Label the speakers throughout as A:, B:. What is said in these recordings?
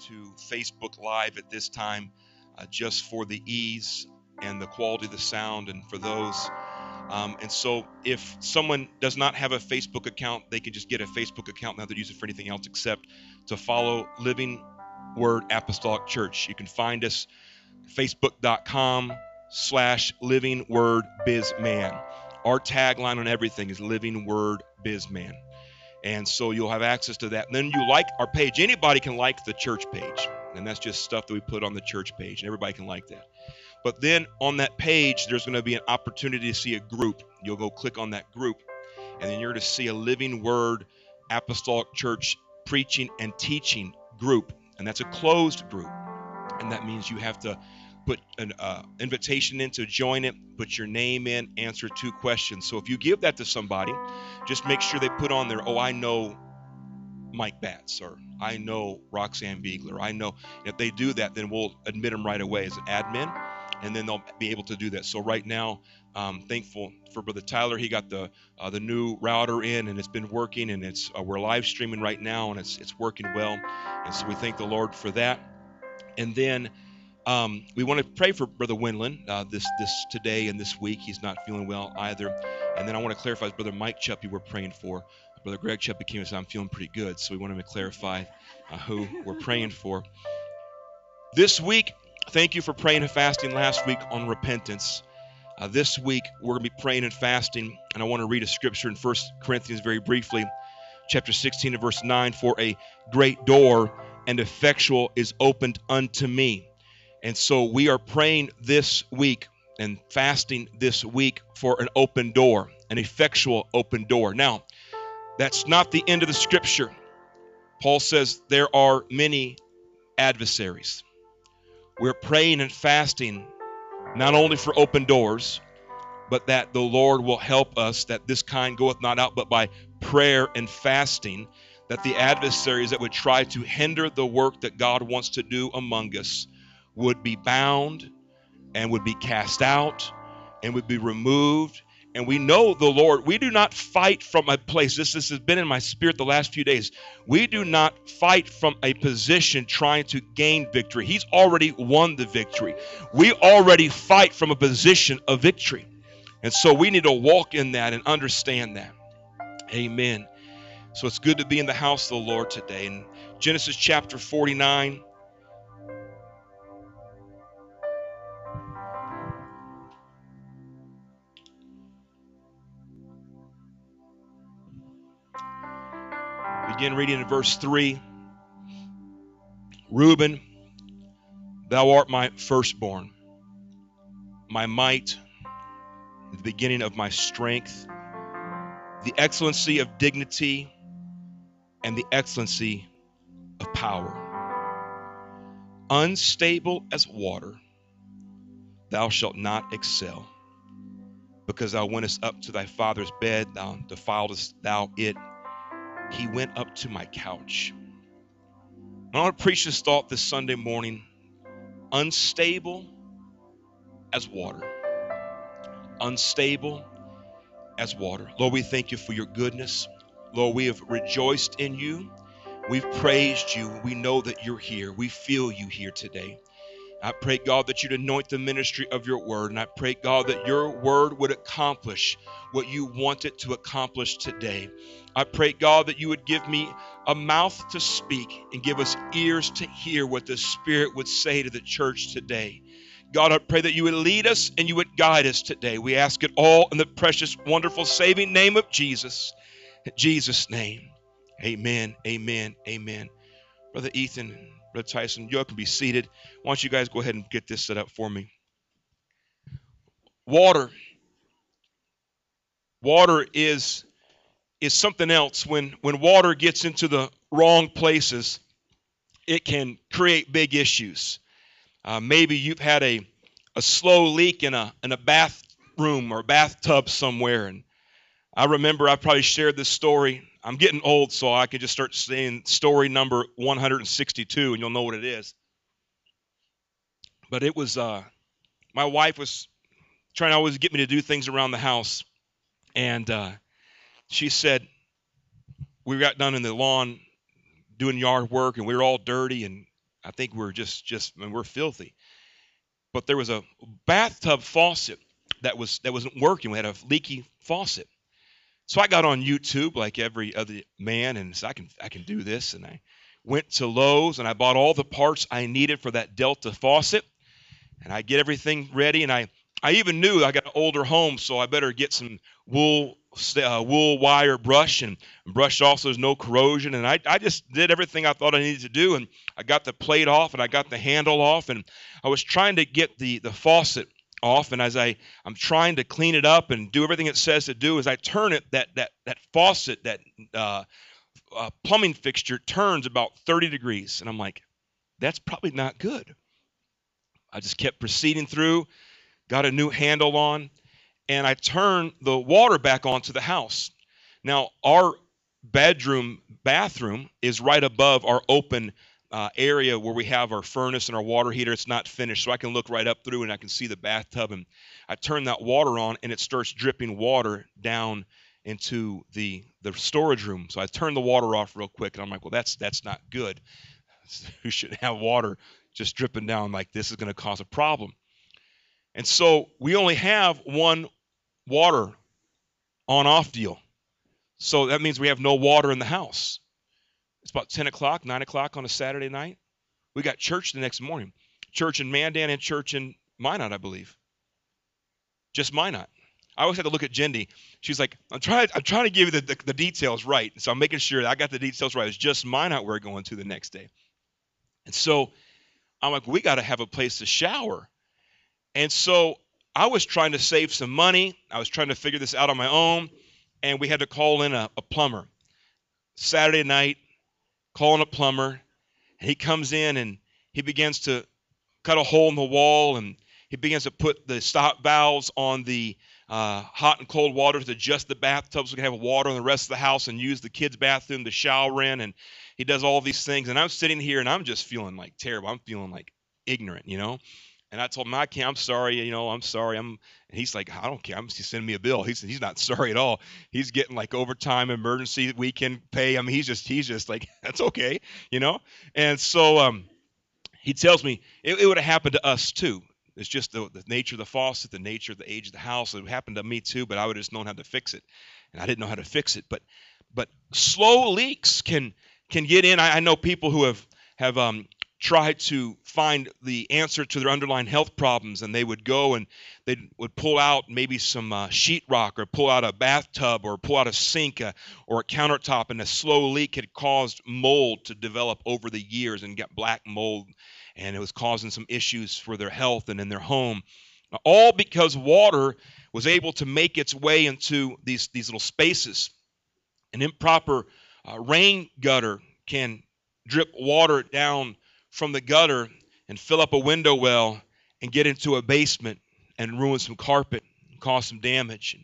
A: to Facebook Live at this time uh, just for the ease and the quality of the sound and for those. Um, and so, if someone does not have a Facebook account, they can just get a Facebook account, to use it for anything else except to follow Living Word Apostolic Church. You can find us facebook.com slash Living Word Bismarck. Our tagline on everything is Living Word Bismarck. And so you'll have access to that. And then you like our page. Anybody can like the church page. And that's just stuff that we put on the church page. And everybody can like that. But then on that page, there's going to be an opportunity to see a group. You'll go click on that group. And then you're going to see a Living Word Apostolic Church preaching and teaching group. And that's a closed group. And that means you have to put an uh, invitation in to join it, put your name in, answer two questions. So if you give that to somebody, just make sure they put on there, oh, I know Mike Batts or I know Roxanne Beegler. I know if they do that, then we'll admit them right away as an admin, and then they'll be able to do that. So right now, um, thankful for Brother Tyler. He got the uh, the new router in, and it's been working, and it's uh, we're live streaming right now, and it's it's working well, and so we thank the Lord for that. And then um, we want to pray for Brother Winland uh, this this today and this week. He's not feeling well either. And then I want to clarify, Brother Mike Chuppy, we're praying for. Brother Greg Chuppy came and said, I'm feeling pretty good. So we want to clarify uh, who we're praying for. This week, thank you for praying and fasting last week on repentance. Uh, this week, we're going to be praying and fasting. And I want to read a scripture in First Corinthians very briefly, chapter 16 and verse 9 For a great door and effectual is opened unto me and so we are praying this week and fasting this week for an open door, an effectual open door. Now, that's not the end of the scripture. Paul says there are many adversaries. We're praying and fasting not only for open doors, but that the Lord will help us, that this kind goeth not out but by prayer and fasting, that the adversaries that would try to hinder the work that God wants to do among us would be bound and would be cast out and would be removed. And we know the Lord, we do not fight from a place. This, this has been in my spirit the last few days. We do not fight from a position trying to gain victory. He's already won the victory. We already fight from a position of victory. And so we need to walk in that and understand that. Amen. So it's good to be in the house of the Lord today. In Genesis chapter 49, Begin reading in verse 3. Reuben, thou art my firstborn, my might, the beginning of my strength, the excellency of dignity, and the excellency of power. Unstable as water, thou shalt not excel. Because thou wentest up to thy father's bed, thou defiledst thou it he went up to my couch. I want to preach this thought this Sunday morning unstable as water. Unstable as water. Lord, we thank you for your goodness. Lord, we have rejoiced in you. We've praised you. We know that you're here. We feel you here today. I pray, God, that you'd anoint the ministry of your word. And I pray, God, that your word would accomplish what you want it to accomplish today. I pray, God, that you would give me a mouth to speak and give us ears to hear what the Spirit would say to the church today. God, I pray that you would lead us and you would guide us today. We ask it all in the precious, wonderful, saving name of Jesus. In Jesus' name. Amen. Amen. Amen. Brother Ethan, Brother Tyson, you all can be seated. Why don't you guys go ahead and get this set up for me? Water. Water is is something else. When when water gets into the wrong places, it can create big issues. Uh, maybe you've had a a slow leak in a in a bathroom or bathtub somewhere, and I remember I probably shared this story I'm getting old, so I can just start saying story number 162, and you'll know what it is. But it was uh, my wife was trying to always get me to do things around the house, and uh, she said we got done in the lawn doing yard work, and we were all dirty, and I think we're just just I mean, we're filthy. But there was a bathtub faucet that was that wasn't working. We had a leaky faucet. So I got on YouTube like every other man and said, I can I can do this. And I went to Lowe's and I bought all the parts I needed for that Delta faucet. And I get everything ready and I I even knew I got an older home, so I better get some wool uh, wool wire brush and brush off so there's no corrosion. And I, I just did everything I thought I needed to do. And I got the plate off and I got the handle off. And I was trying to get the, the faucet off. And as I, I'm trying to clean it up and do everything it says to do, as I turn it, that, that, that faucet, that uh, uh, plumbing fixture turns about 30 degrees. And I'm like, that's probably not good. I just kept proceeding through, got a new handle on and I turn the water back onto the house. Now, our bedroom bathroom is right above our open uh, area where we have our furnace and our water heater. It's not finished, so I can look right up through and I can see the bathtub. And I turn that water on, and it starts dripping water down into the the storage room. So I turn the water off real quick, and I'm like, well, that's that's not good. We shouldn't have water just dripping down like this is going to cause a problem. And so we only have one water on off deal. So that means we have no water in the house. It's about 10 o'clock, 9 o'clock on a Saturday night. We got church the next morning. Church in Mandan and church in Minot, I believe. Just Minot. I always have to look at Jindy. She's like, I'm trying, I'm trying to give you the, the, the details right. So I'm making sure that I got the details right. It's just Minot we're going to the next day. And so I'm like, we got to have a place to shower. And so I was trying to save some money. I was trying to figure this out on my own, and we had to call in a, a plumber. Saturday night, calling a plumber, and he comes in and he begins to cut a hole in the wall and he begins to put the stop valves on the uh, hot and cold water to adjust the bathtub so we can have water in the rest of the house and use the kids' bathroom to shower in. And he does all these things. And I'm sitting here and I'm just feeling like terrible. I'm feeling like ignorant, you know? And I told him, I can't, I'm sorry, you know, I'm sorry. I'm and he's like, I don't care. I'm just sending me a bill. He's he's not sorry at all. He's getting like overtime, emergency weekend pay. I mean, he's just he's just like, that's okay, you know? And so um he tells me it, it would have happened to us too. It's just the, the nature of the faucet, the nature of the age of the house. It happened to me too, but I would have just known how to fix it. And I didn't know how to fix it. But but slow leaks can can get in. I, I know people who have have um, try to find the answer to their underlying health problems and they would go and they would pull out maybe some uh, sheetrock or pull out a bathtub or pull out a sink uh, or a countertop and a slow leak had caused mold to develop over the years and get black mold and it was causing some issues for their health and in their home. All because water was able to make its way into these, these little spaces. An improper uh, rain gutter can drip water down from the gutter and fill up a window well and get into a basement and ruin some carpet and cause some damage.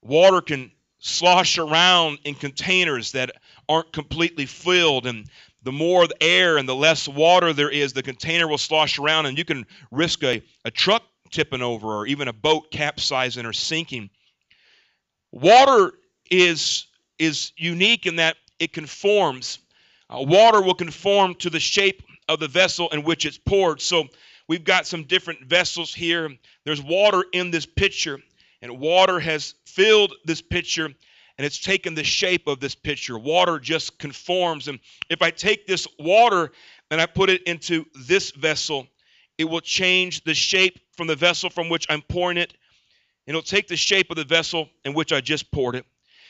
A: Water can slosh around in containers that aren't completely filled and the more the air and the less water there is, the container will slosh around and you can risk a, a truck tipping over or even a boat capsizing or sinking. Water is, is unique in that it conforms. Uh, water will conform to the shape of the vessel in which it's poured. So we've got some different vessels here. There's water in this pitcher, and water has filled this pitcher and it's taken the shape of this pitcher. Water just conforms. And if I take this water and I put it into this vessel, it will change the shape from the vessel from which I'm pouring it. And it'll take the shape of the vessel in which I just poured it.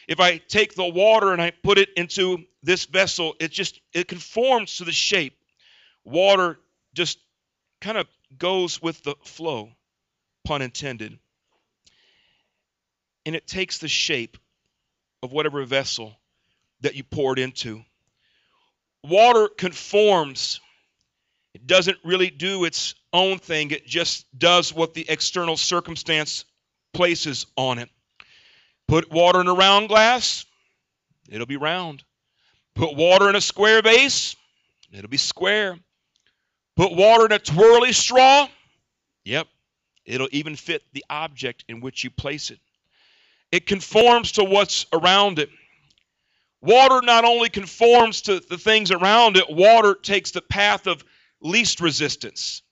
A: If I take the water and I put it into this vessel, it just it conforms to the shape water just kind of goes with the flow, pun intended. And it takes the shape of whatever vessel that you pour it into. Water conforms. It doesn't really do its own thing, it just does what the external circumstance places on it. Put water in a round glass, it'll be round. Put water in a square vase, it'll be square. Put water in a twirly straw. Yep. It'll even fit the object in which you place it. It conforms to what's around it. Water not only conforms to the things around it, water takes the path of least resistance.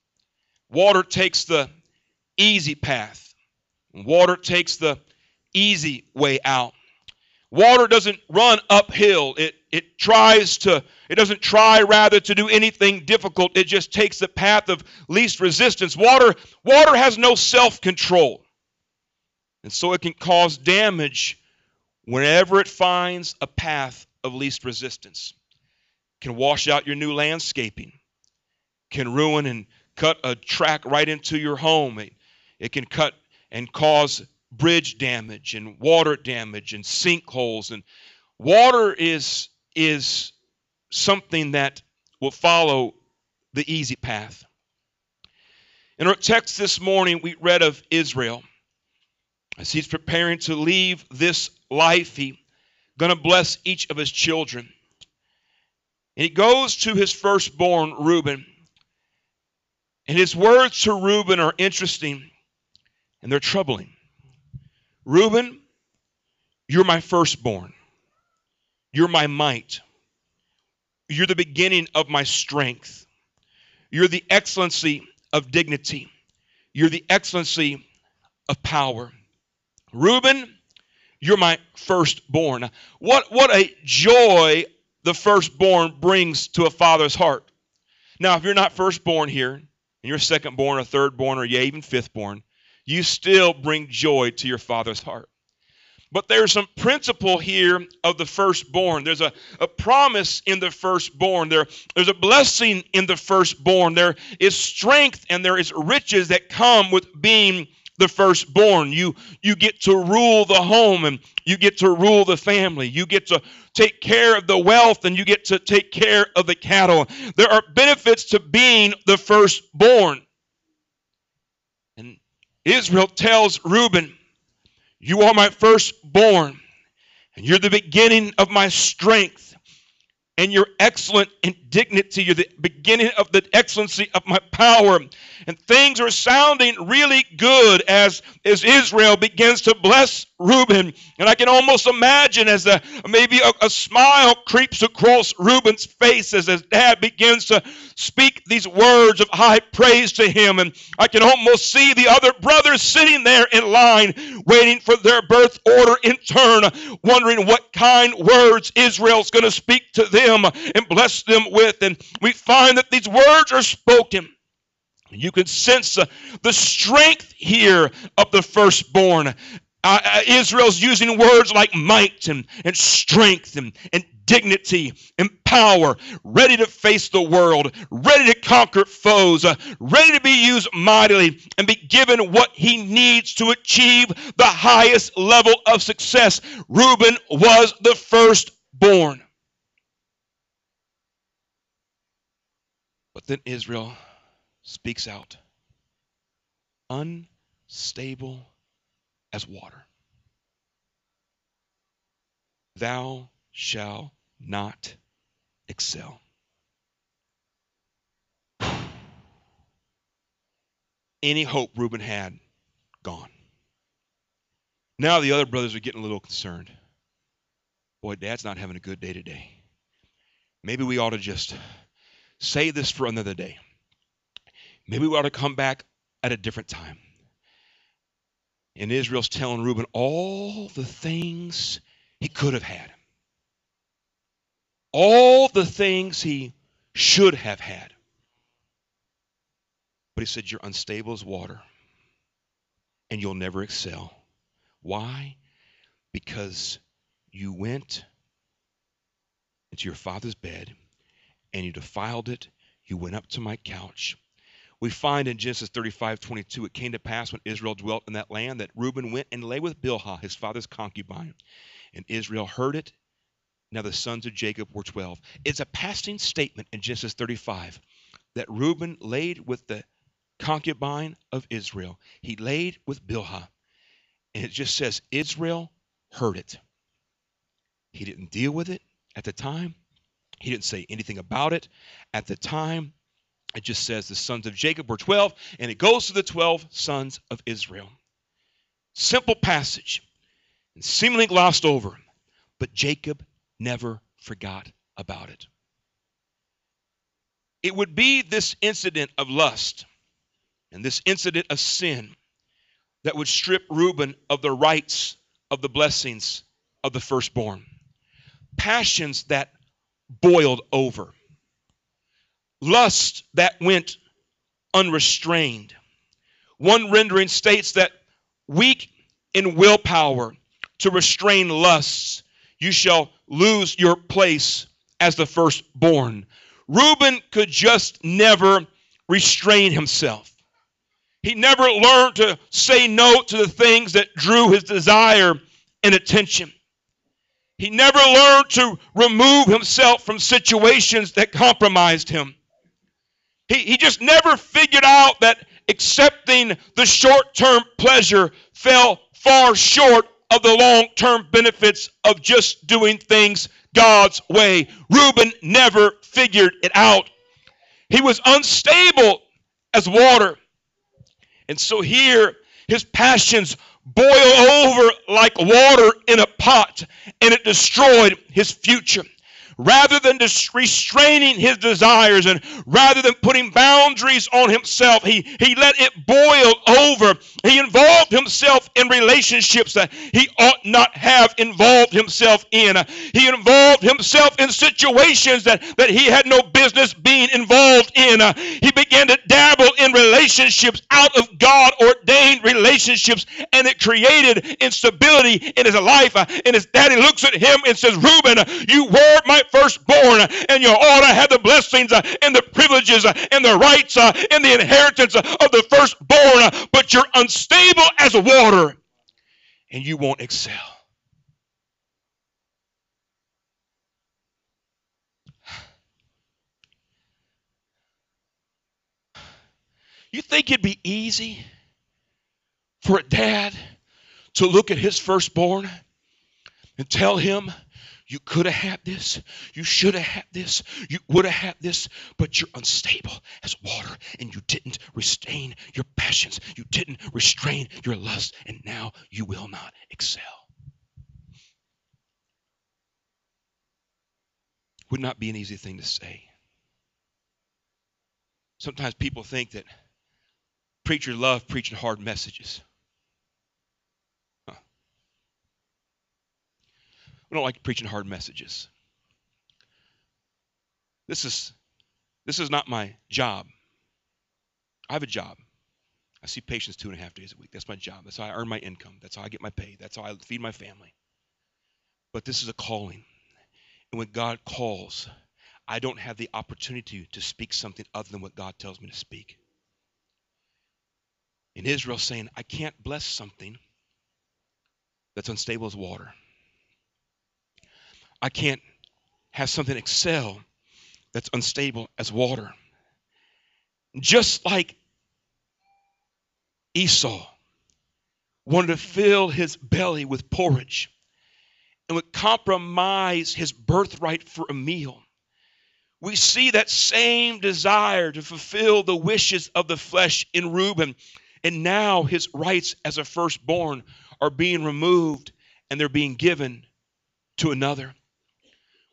A: Water takes the easy path. Water takes the easy way out. Water doesn't run uphill. It it tries to it doesn't try rather to do anything difficult. It just takes the path of least resistance. Water water has no self-control. And so it can cause damage whenever it finds a path of least resistance. Can wash out your new landscaping. Can ruin and cut a track right into your home. It, it can cut and cause bridge damage and water damage and sinkholes and water is is something that will follow the easy path. In our text this morning, we read of Israel. As he's preparing to leave this life, he's going to bless each of his children. And he goes to his firstborn, Reuben. And his words to Reuben are interesting and they're troubling. Reuben, you're my firstborn. You're my might. You're the beginning of my strength. You're the excellency of dignity. You're the excellency of power. Reuben, you're my firstborn. What, what a joy the firstborn brings to a father's heart. Now, if you're not firstborn here, and you're secondborn or thirdborn or yeah, even fifthborn, you still bring joy to your father's heart. But there's some principle here of the firstborn. There's a, a promise in the firstborn. There, there's a blessing in the firstborn. There is strength and there is riches that come with being the firstborn. You you get to rule the home and you get to rule the family. You get to take care of the wealth and you get to take care of the cattle. There are benefits to being the firstborn. Israel tells Reuben, You are my firstborn, and you're the beginning of my strength, and you're excellent in dignity. You're the beginning of the excellency of my power. And things are sounding really good as, as Israel begins to bless Reuben. And I can almost imagine as a, maybe a, a smile creeps across Reuben's face as his dad begins to speak these words of high praise to him. And I can almost see the other brothers sitting there in line, waiting for their birth order in turn, wondering what kind words Israel's going to speak to them and bless them with. And we find that these words are spoken you can sense uh, the strength here of the firstborn. Uh, uh, Israel's using words like might and, and strength and, and dignity and power, ready to face the world, ready to conquer foes, uh, ready to be used mightily and be given what he needs to achieve the highest level of success. Reuben was the firstborn. But then Israel speaks out unstable as water. Thou shalt not excel. Any hope Reuben had, gone. Now the other brothers are getting a little concerned. Boy, dad's not having a good day today. Maybe we ought to just save this for another day. Maybe we ought to come back at a different time. And Israel's telling Reuben all the things he could have had, all the things he should have had. But he said, You're unstable as water, and you'll never excel. Why? Because you went into your father's bed and you defiled it. You went up to my couch we find in Genesis 35 22, it came to pass when Israel dwelt in that land that Reuben went and lay with Bilhah, his father's concubine. And Israel heard it. Now the sons of Jacob were 12. It's a passing statement in Genesis 35 that Reuben laid with the concubine of Israel. He laid with Bilhah. And it just says Israel heard it. He didn't deal with it at the time. He didn't say anything about it at the time. It just says the sons of Jacob were 12, and it goes to the 12 sons of Israel. Simple passage, and seemingly glossed over. But Jacob never forgot about it. It would be this incident of lust and this incident of sin that would strip Reuben of the rights of the blessings of the firstborn. Passions that boiled over, lust that went unrestrained. One rendering states that weak in willpower to restrain lusts, you shall lose your place as the firstborn. Reuben could just never restrain himself. He never learned to say no to the things that drew his desire and attention. He never learned to remove himself from situations that compromised him. He, he just never figured out that accepting the short term pleasure fell far short of the long term benefits of just doing things God's way. Reuben never figured it out. He was unstable as water. And so here, his passions boil over like water in a pot, and it destroyed his future rather than restraining his desires and rather than putting boundaries on himself, he, he let it boil over. He involved himself in relationships that he ought not have involved himself in. He involved himself in situations that, that he had no business being involved in. He began to dabble in relationships out of God ordained relationships, and it created instability in his life. And his daddy looks at him and says, Reuben, you were my firstborn, and you ought to have the blessings uh, and the privileges uh, and the rights uh, and the inheritance of the firstborn, but you're unstable as water and you won't excel. You think it'd be easy for a dad to look at his firstborn and tell him you could have had this. You should have had this. You would have had this, but you're unstable as water and you didn't restrain your passions. You didn't restrain your lust, and now you will not excel. Would not be an easy thing to say. Sometimes people think that preachers love preaching hard messages. We don't like preaching hard messages. This is this is not my job. I have a job. I see patients two and a half days a week. That's my job. That's how I earn my income. That's how I get my pay. That's how I feed my family. But this is a calling. And when God calls, I don't have the opportunity to speak something other than what God tells me to speak. In Israel, saying, I can't bless something that's unstable as water. I can't have something excel that's unstable as water. Just like Esau wanted to fill his belly with porridge and would compromise his birthright for a meal. We see that same desire to fulfill the wishes of the flesh in Reuben, and now his rights as a firstborn are being removed and they're being given to another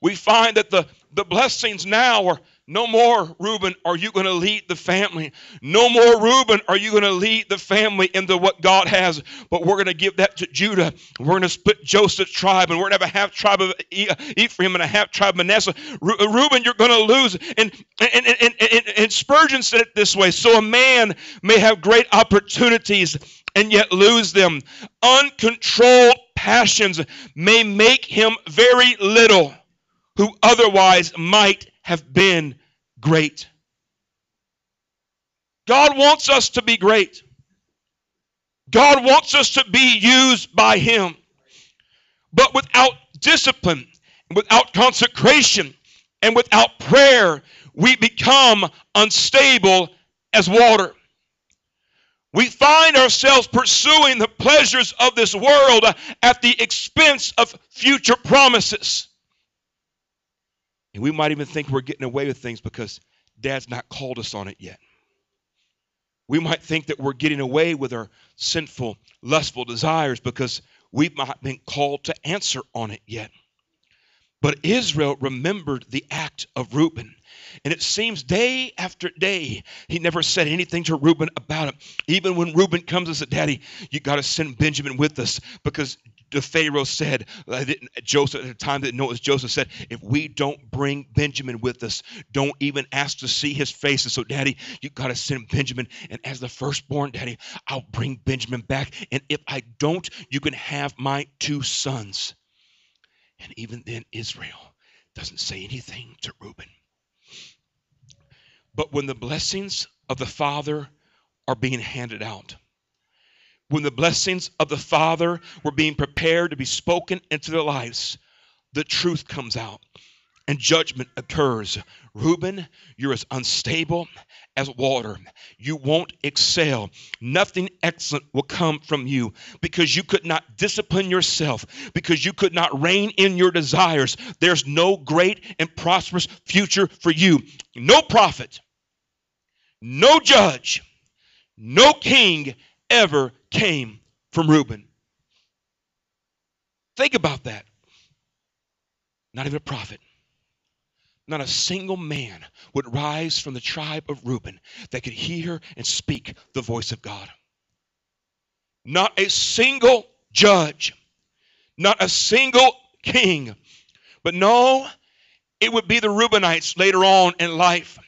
A: we find that the, the blessings now are no more, Reuben, are you going to lead the family. No more, Reuben, are you going to lead the family into what God has. But we're going to give that to Judah. We're going to split Joseph's tribe, and we're going to have a half tribe of Ephraim and a half tribe of Manasseh. Uh, Reuben, you're going to lose. And, and, and, and, and Spurgeon said it this way So a man may have great opportunities and yet lose them. Uncontrolled passions may make him very little who otherwise might have been great. God wants us to be great. God wants us to be used by Him. But without discipline, without consecration, and without prayer, we become unstable as water. We find ourselves pursuing the pleasures of this world at the expense of future promises. And we might even think we're getting away with things because dad's not called us on it yet. We might think that we're getting away with our sinful, lustful desires because we've not been called to answer on it yet. But Israel remembered the act of Reuben. And it seems day after day, he never said anything to Reuben about it. Even when Reuben comes and said, Daddy, you got to send Benjamin with us because Pharaoh said, Joseph at the time that was Joseph said, if we don't bring Benjamin with us, don't even ask to see his face. And so, Daddy, you got to send Benjamin. And as the firstborn, Daddy, I'll bring Benjamin back. And if I don't, you can have my two sons. And even then, Israel doesn't say anything to Reuben. But when the blessings of the Father are being handed out, when the blessings of the Father were being prepared to be spoken into their lives, the truth comes out and judgment occurs. Reuben, you're as unstable as water. You won't excel. Nothing excellent will come from you because you could not discipline yourself, because you could not rein in your desires. There's no great and prosperous future for you. No prophet, no judge, no king ever came from Reuben. Think about that. Not even a prophet. Not a single man would rise from the tribe of Reuben that could hear and speak the voice of God. Not a single judge. Not a single king. But no, it would be the Reubenites later on in life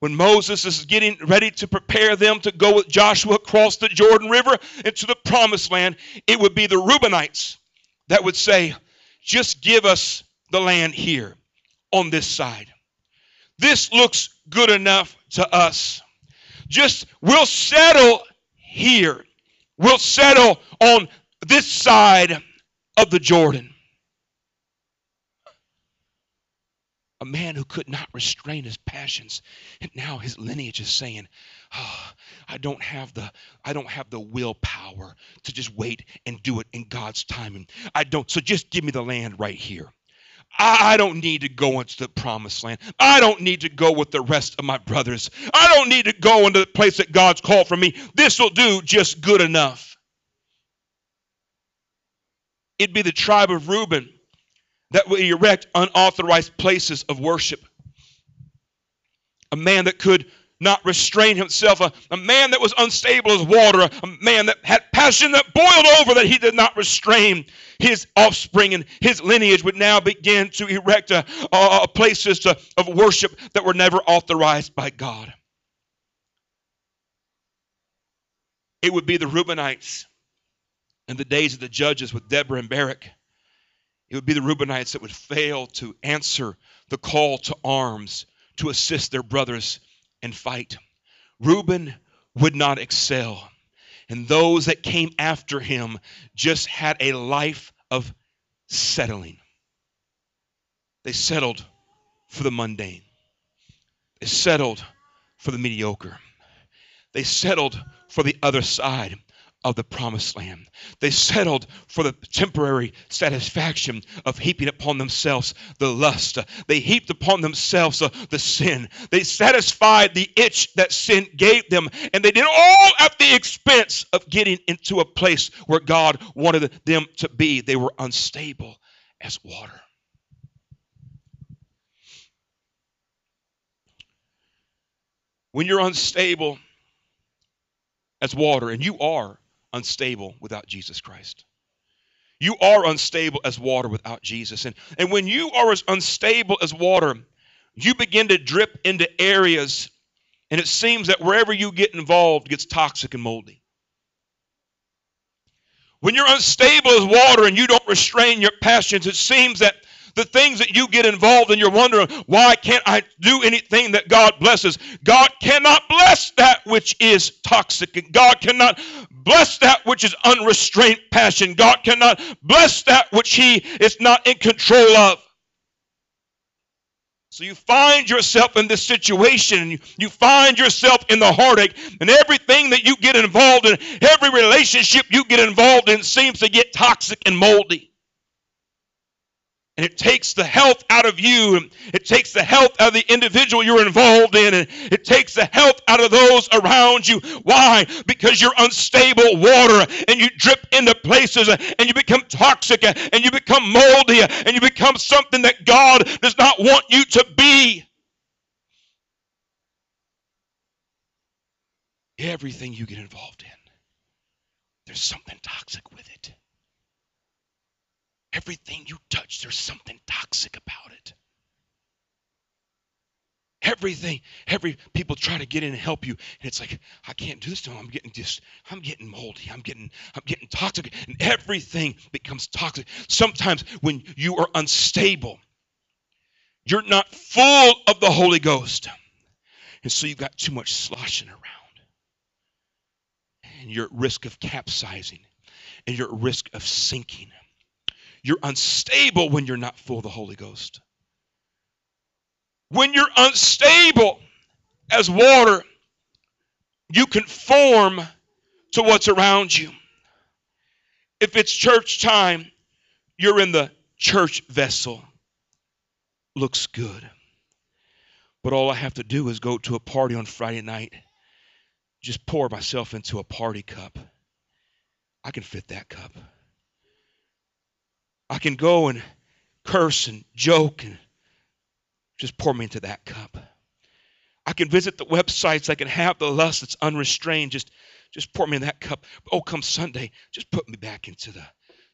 A: when Moses is getting ready to prepare them to go with Joshua across the Jordan River into the promised land, it would be the Reubenites that would say, Just give us the land here on this side. This looks good enough to us. Just, we'll settle here. We'll settle on this side of the Jordan. A man who could not restrain his passions and now his lineage is saying oh, i don't have the i don't have the willpower to just wait and do it in god's timing i don't so just give me the land right here I don't need to go into the promised land. I don't need to go with the rest of my brothers. I don't need to go into the place that God's called for me. This will do just good enough. It'd be the tribe of Reuben that would erect unauthorized places of worship. A man that could not restrain himself, a, a man that was unstable as water, a, man that had passion that boiled over that he did not restrain. His offspring and his lineage would now begin to erect a, a places to, of worship that were never authorized by God. It would be the Reubenites in the days of the judges with Deborah and Barak it would be the Reubenites that would fail to answer the call to arms to assist their brothers and fight. Reuben would not excel. And those that came after him just had a life of settling. They settled for the mundane, they settled for the mediocre, they settled for the other side of the promised land. They settled for the temporary satisfaction of heaping upon themselves the lust. They heaped upon themselves uh, the sin. They satisfied the itch that sin gave them, and they did all at the expense of getting into a place where God wanted them to be. They were unstable as water. When you're unstable as water, and you are unstable without Jesus Christ. You are unstable as water without Jesus. And, and when you are as unstable as water, you begin to drip into areas, and it seems that wherever you get involved gets toxic and moldy. When you're unstable as water and you don't restrain your passions, it seems that the things that you get involved in, you're wondering, why can't I do anything that God blesses? God cannot bless that which is toxic, God cannot bless that which is unrestrained passion. God cannot bless that which He is not in control of. So you find yourself in this situation, and you find yourself in the heartache, and everything that you get involved in, every relationship you get involved in seems to get toxic and moldy. And it takes the health out of you and it takes the health out of the individual you're involved in and it takes the health out of those around you. Why? Because you're unstable water and you drip into places and you become toxic and you become moldy and you become something that god does not want you to be. Everything you get involved in there's something toxic with it Everything you touch, there's something toxic about it. Everything, every people try to get in and help you, and it's like I can't do this to them. I'm getting just, I'm getting moldy. I'm getting, I'm getting toxic, and everything becomes toxic. Sometimes when you are unstable, you're not full of the Holy Ghost, and so you've got too much sloshing around, and you're at risk of capsizing, and you're at risk of sinking. You're unstable when you're not full of the Holy Ghost. When you're unstable as water, you conform to what's around you. If it's church time, you're in the church vessel. Looks good. But all I have to do is go to a party on Friday night, just pour myself into a party cup. I can fit that cup. I can go and curse and joke and just pour me into that cup. I can visit the websites. I can have the lust that's unrestrained. Just, just pour me in that cup. Oh, come Sunday, just put me back into the,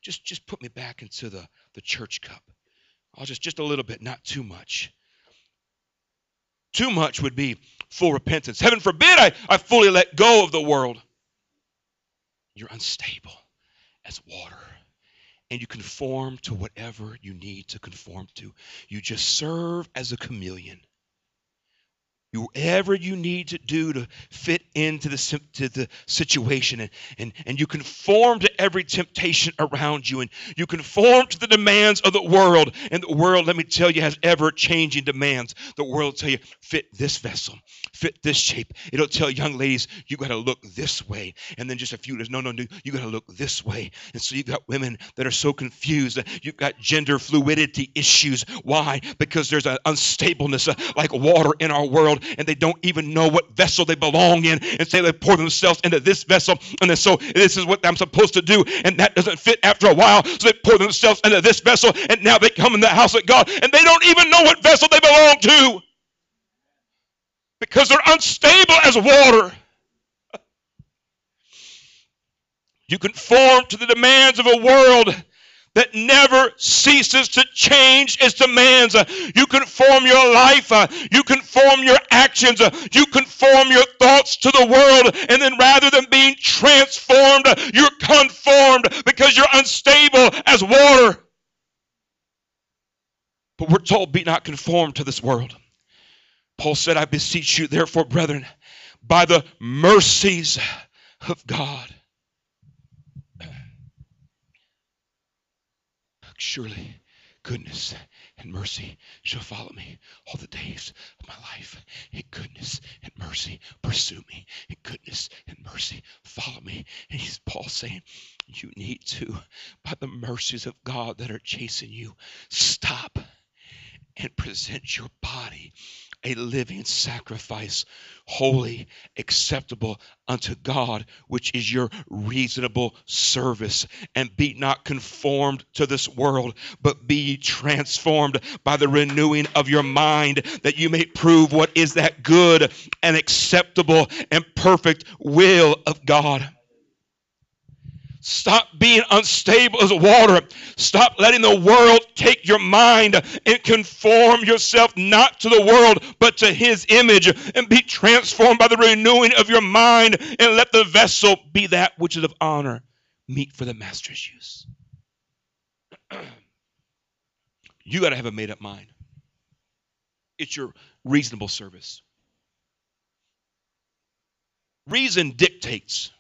A: just, just put me back into the, the church cup. I'll just, just a little bit, not too much. Too much would be full repentance. Heaven forbid I, I fully let go of the world. You're unstable as water and you conform to whatever you need to conform to. You just serve as a chameleon whatever you need to do to fit into the, to the situation and, and, and you conform to every temptation around you and you conform to the demands of the world. And the world let me tell you has ever changing demands. The world will tell you fit this vessel. Fit this shape. It'll tell young ladies you got to look this way. And then just a few no no no you got to look this way. And so you've got women that are so confused. You've got gender fluidity issues. Why? Because there's an unstableness uh, like water in our world and they don't even know what vessel they belong in and say they pour themselves into this vessel and then so this is what I'm supposed to do and that doesn't fit after a while so they pour themselves into this vessel and now they come in the house of God and they don't even know what vessel they belong to because they're unstable as water. You conform to the demands of a world that never ceases to change its demands. Uh, you conform your life, uh, you conform your actions, uh, you conform your thoughts to the world, and then rather than being transformed, you're conformed because you're unstable as water. But we're told, be not conformed to this world. Paul said, I beseech you, therefore, brethren, by the mercies of God Surely goodness and mercy shall follow me all the days of my life. And goodness and mercy pursue me. And goodness and mercy follow me. And he's Paul saying, you need to, by the mercies of God that are chasing you, stop and present your body a living sacrifice, holy, acceptable unto God, which is your reasonable service. And be not conformed to this world, but be transformed by the renewing of your mind, that you may prove what is that good and acceptable and perfect will of God. Stop being unstable as water. Stop letting the world take your mind and conform yourself not to the world, but to his image and be transformed by the renewing of your mind and let the vessel be that which is of honor, meet for the master's use. you got to have a made up mind. It's your reasonable service. Reason dictates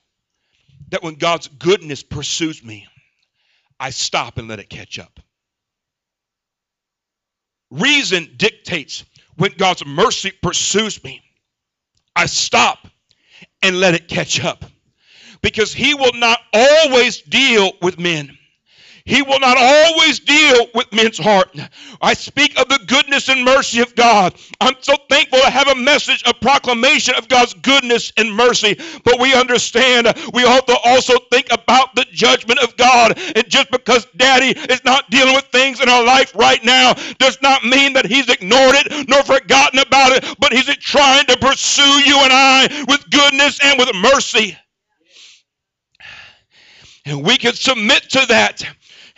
A: that when God's goodness pursues me, I stop and let it catch up. Reason dictates when God's mercy pursues me, I stop and let it catch up. Because He will not always deal with men. He will not always deal with men's heart. I speak of the goodness and mercy of God. I'm so thankful to have a message of proclamation of God's goodness and mercy. But we understand we ought to also think about the judgment of God. And just because daddy is not dealing with things in our life right now does not mean that he's ignored it nor forgotten about it, but he's trying to pursue you and I with goodness and with mercy. And we can submit to that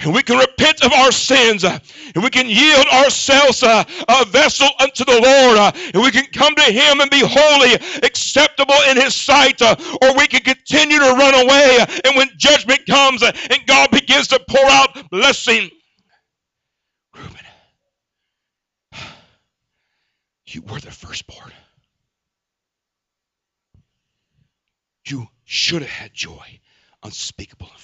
A: and we can repent of our sins uh, and we can yield ourselves uh, a vessel unto the Lord uh, and we can come to him and be holy acceptable in his sight or we can continue to run away and when judgment comes and God begins to pour out blessing. Reuben you were the firstborn. You should have had joy. Unspeakable and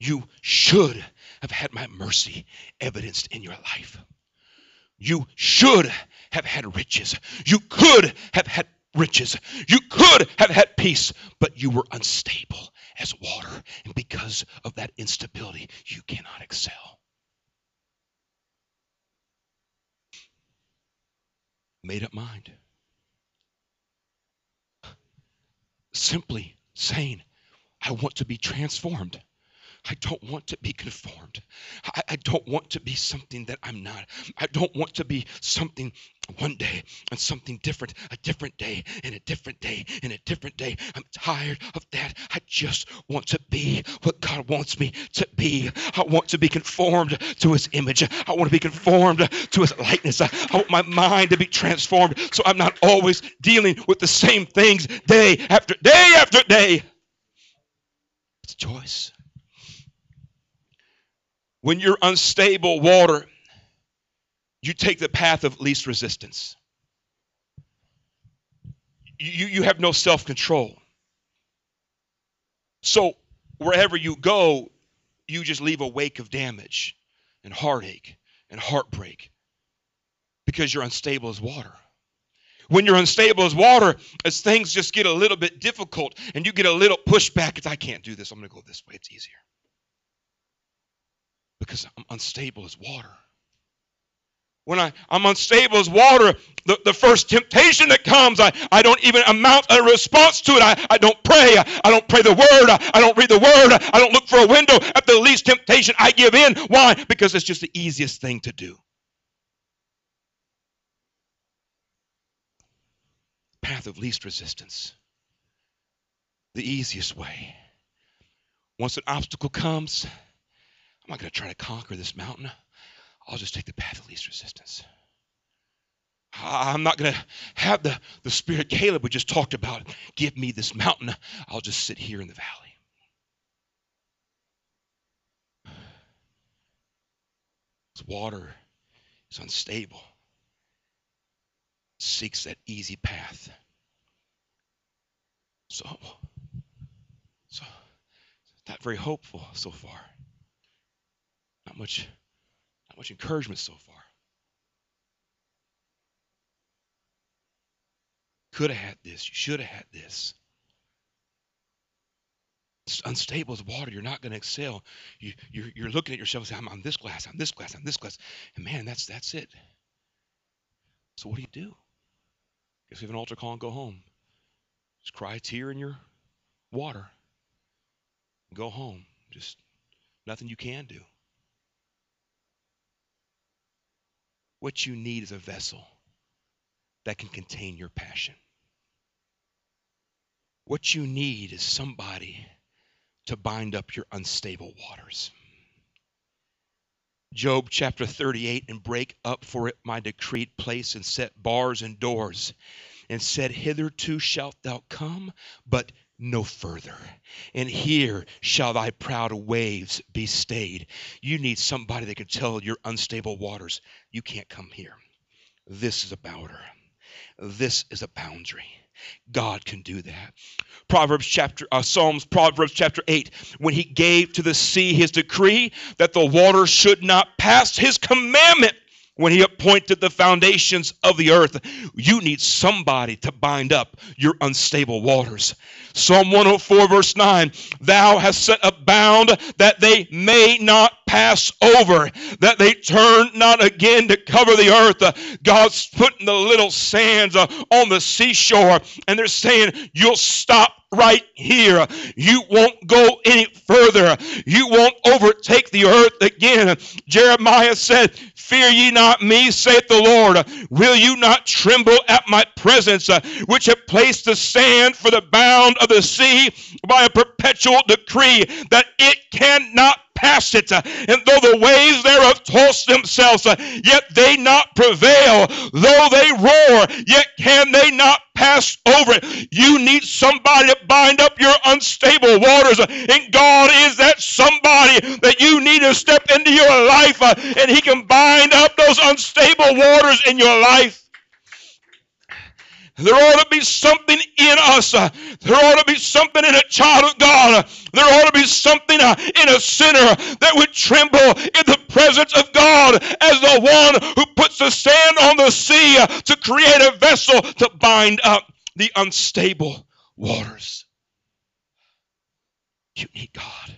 A: you should have had my mercy evidenced in your life. You should have had riches. You could have had riches. You could have had peace, but you were unstable as water. And because of that instability, you cannot excel. Made up mind. Simply saying, I want to be transformed. I don't want to be conformed. I, I, don't want to be something that I'm not. I don't want to be something one day and something different, a different day and a different day and a different day. I'm tired of that. I just want to be what God wants me to be. I want to be conformed to his image. I want to be conformed to his likeness. I want my mind to be transformed so I'm not always dealing with the same things day after day after day. It's a choice. When you're unstable water, you take the path of least resistance. You, you have no self control. So, wherever you go, you just leave a wake of damage and heartache and heartbreak because you're unstable as water. When you're unstable as water, as things just get a little bit difficult and you get a little pushback, it's I can't do this. I'm going to go this way. It's easier because I'm unstable as water. When I, I'm unstable as water, the, the first temptation that comes, I, I don't even amount a response to it. I, I don't pray. I, I don't pray the word. I, I don't read the word. I don't look for a window. At the least temptation, I give in. Why? Because it's just the easiest thing to do. Path of least resistance. The easiest way. Once an obstacle comes, I'm not going to try to conquer this mountain. I'll just take the path of least resistance. I'm not going to have the, the spirit Caleb we just talked about. Give me this mountain. I'll just sit here in the valley. Water is unstable. Seeks that easy path. So, so not very hopeful so far. Much, not much encouragement so far. Could have had this. You should have had this. It's unstable as water. You're not going to excel. You, you're, you're looking at yourself and saying, I'm on this glass, I'm this glass, I'm this glass. And man, that's that's it. So what do you do? Guess we have an altar call and go home. Just cry a tear in your water. Go home. Just nothing you can do. What you need is a vessel that can contain your passion. What you need is somebody to bind up your unstable waters. Job chapter 38 and break up for it my decreed place and set bars and doors and said, Hitherto shalt thou come, but no further. And here shall thy proud waves be stayed. You need somebody that can tell your unstable waters, you can't come here. This is a border. This is a boundary. God can do that. Proverbs chapter uh, Psalms Proverbs chapter 8 when he gave to the sea his decree that the water should not pass his commandment when he appointed the foundations of the earth. You need somebody to bind up your unstable waters. Psalm 104, verse 9 Thou hast set a bound that they may not pass over, that they turn not again to cover the earth. God's putting the little sands uh, on the seashore, and they're saying, You'll stop right here. You won't go any further. You won't overtake the earth again. Jeremiah said, Fear ye not me, saith the Lord. Will you not tremble at my presence, uh, which have placed the sand for the bound of the sea by a perpetual decree that it cannot pass it. Uh, and though the waves thereof toss themselves, uh, yet they not prevail. Though they roar, yet can they not pass over it. You need somebody to bind up your unstable waters. Uh, and God is that somebody that you need to step into your life and He can bind up those unstable waters in your life. There ought to be something in us. There ought to be something in a child of God. There ought to be something uh, in a sinner that would tremble in the presence of God as the one who puts the sand on the sea to create a vessel to bind up the unstable waters. You need God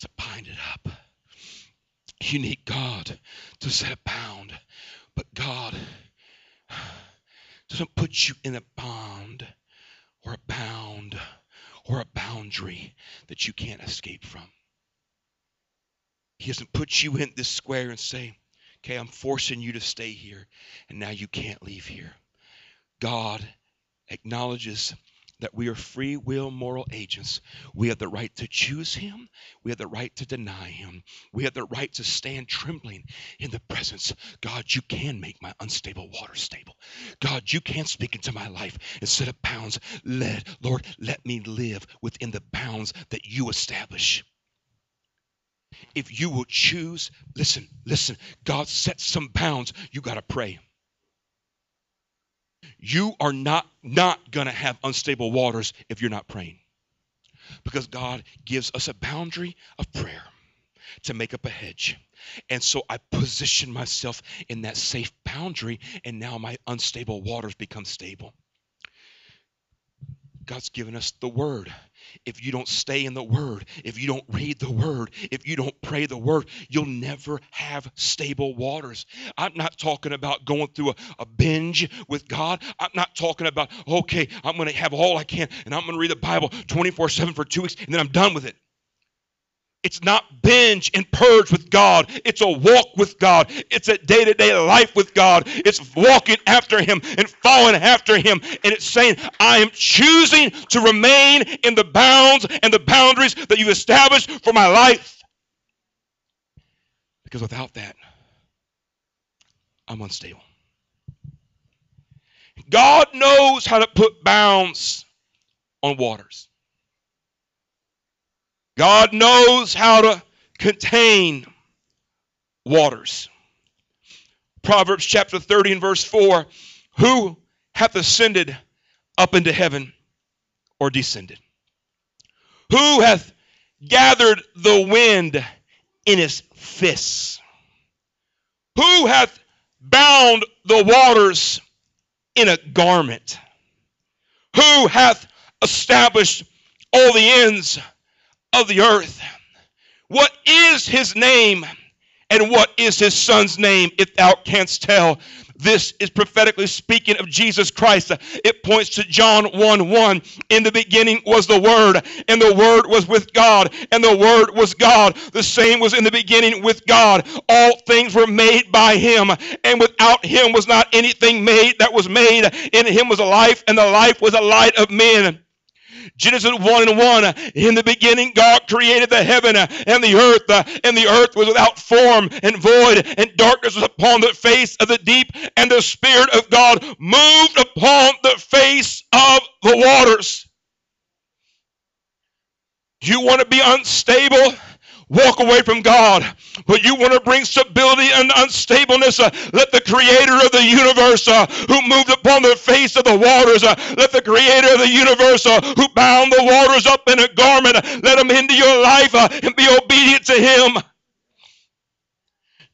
A: to bind it up. You need God to set a bound. But God doesn't put you in a bond or a bound or a boundary that you can't escape from. He doesn't put you in this square and say, okay, I'm forcing you to stay here, and now you can't leave here. God acknowledges that we are free will moral agents. We have the right to choose him. We have the right to deny him. We have the right to stand trembling in the presence. God, you can make my unstable water stable. God, you can speak into my life instead of bounds. Let, Lord, let me live within the bounds that you establish. If you will choose, listen, listen, God sets some bounds. You got to pray you are not not going to have unstable waters if you're not praying. Because god gives us a boundary of prayer to make up a hedge. And so i position myself in that safe boundary and now my unstable waters become stable. God's given us the word if you don't stay in the Word, if you don't read the Word, if you don't pray the Word, you'll never have stable waters. I'm not talking about going through a, a binge with God. I'm not talking about, okay, I'm going to have all I can and I'm going to read the Bible 24 7 for two weeks and then I'm done with it. It's not binge and purge with God. It's a walk with God. It's a day to day life with God. It's walking after Him and following after Him. And it's saying, I am choosing to remain in the bounds and the boundaries that you've established for my life. Because without that, I'm unstable. God knows how to put bounds on waters. God knows how to contain waters. Proverbs chapter 30 and verse 4 Who hath ascended up into heaven or descended? Who hath gathered the wind in his fists? Who hath bound the waters in a garment? Who hath established all the ends of the earth. What is his name and what is his son's name, if thou canst tell? This is prophetically speaking of Jesus Christ. It points to John 1 1. In the beginning was the Word, and the Word was with God, and the Word was God. The same was in the beginning with God. All things were made by Him, and without Him was not anything made that was made. In Him was a life, and the life was a light of men. Genesis 1 and 1. In the beginning, God created the heaven and the earth, and the earth was without form and void, and darkness was upon the face of the deep, and the Spirit of God moved upon the face of the waters. You want to be unstable? Walk away from God. But you want to bring stability and unstableness. Uh, let the creator of the universe uh, who moved upon the face of the waters, uh, let the creator of the universe uh, who bound the waters up in a garment, let him into your life uh, and be obedient to him.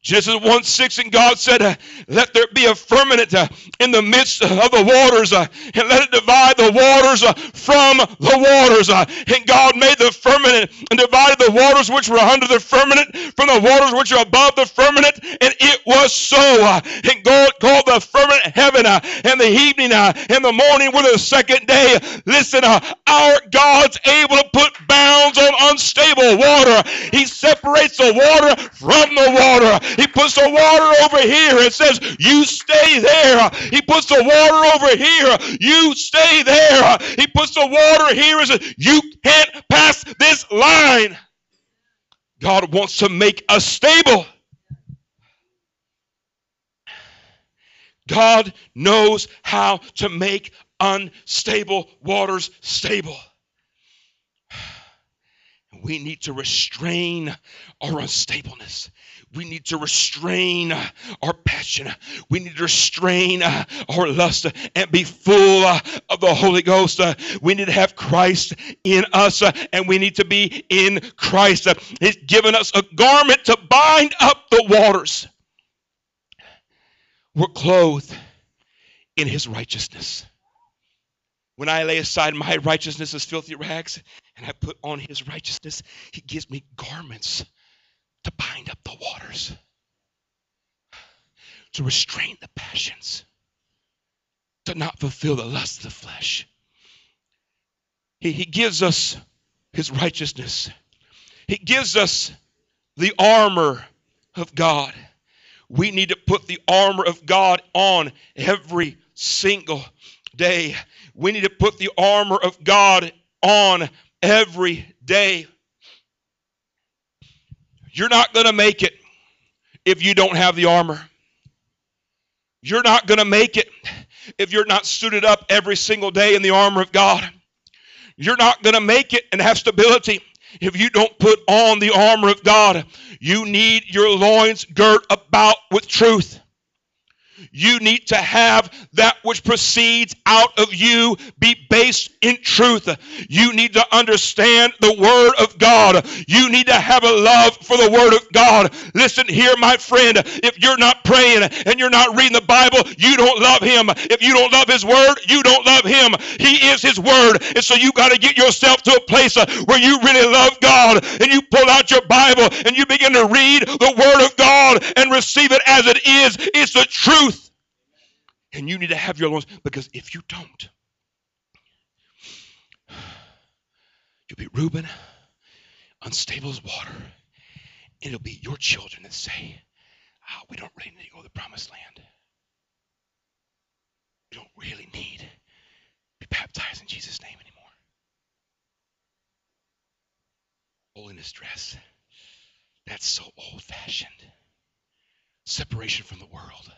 A: Genesis 1 6, and God said, uh, Let there be a firmament uh, in the midst of the waters, uh, and let it divide the waters from the waters. And God made the firmament and divided the waters which were under the firmament from the waters which are above the firmament, and it was so. And God called the firmament heaven, and the evening and the morning were the second day. Listen, our God's able to put bounds on unstable water. He separates the water from the water. He puts the water over here and says, You stay there. He puts the water over here. You stay there. He puts the water here and says, You can't pass this line. God wants to make us stable. God knows how to make unstable waters stable. We need to restrain our unstableness. We need to restrain our passion. We need to restrain our lust and be full of the Holy Ghost. We need to have Christ in us and we need to be in Christ. He's given us a garment to bind up the waters. We're clothed in His righteousness. When I lay aside my righteousness as filthy rags and I put on His righteousness, He gives me garments to bind up the waters, to restrain the passions, to not fulfill the lust of the flesh. He, he gives us his righteousness, he gives us the armor of God. We need to put the armor of God on every single day. We need to put the armor of God on every day. You're not going to make it if you don't have the armor. You're not going to make it if you're not suited up every single day in the armor of God. You're not going to make it and have stability if you don't put on the armor of God. You need your loins girt about with truth. You need to have that which proceeds out of you be based in truth. You need to understand the Word of God. You need to have a love for the Word of God. Listen here, my friend. If you're not praying and you're not reading the Bible, you don't love Him. If you don't love His Word, you don't love Him. He is His Word. And so you've got to get yourself to a place uh, where you really love God and you pull out your Bible and you begin to read the Word of God and receive it as it is. It's the truth. And you need to have your loins because if you don't, you'll be Reuben, unstable as water. And it'll be your children that say, oh, we don't really need to go to the promised land. We don't really need to be baptized in Jesus' name anymore. Holiness dress. That's so old fashioned. Separation from the world.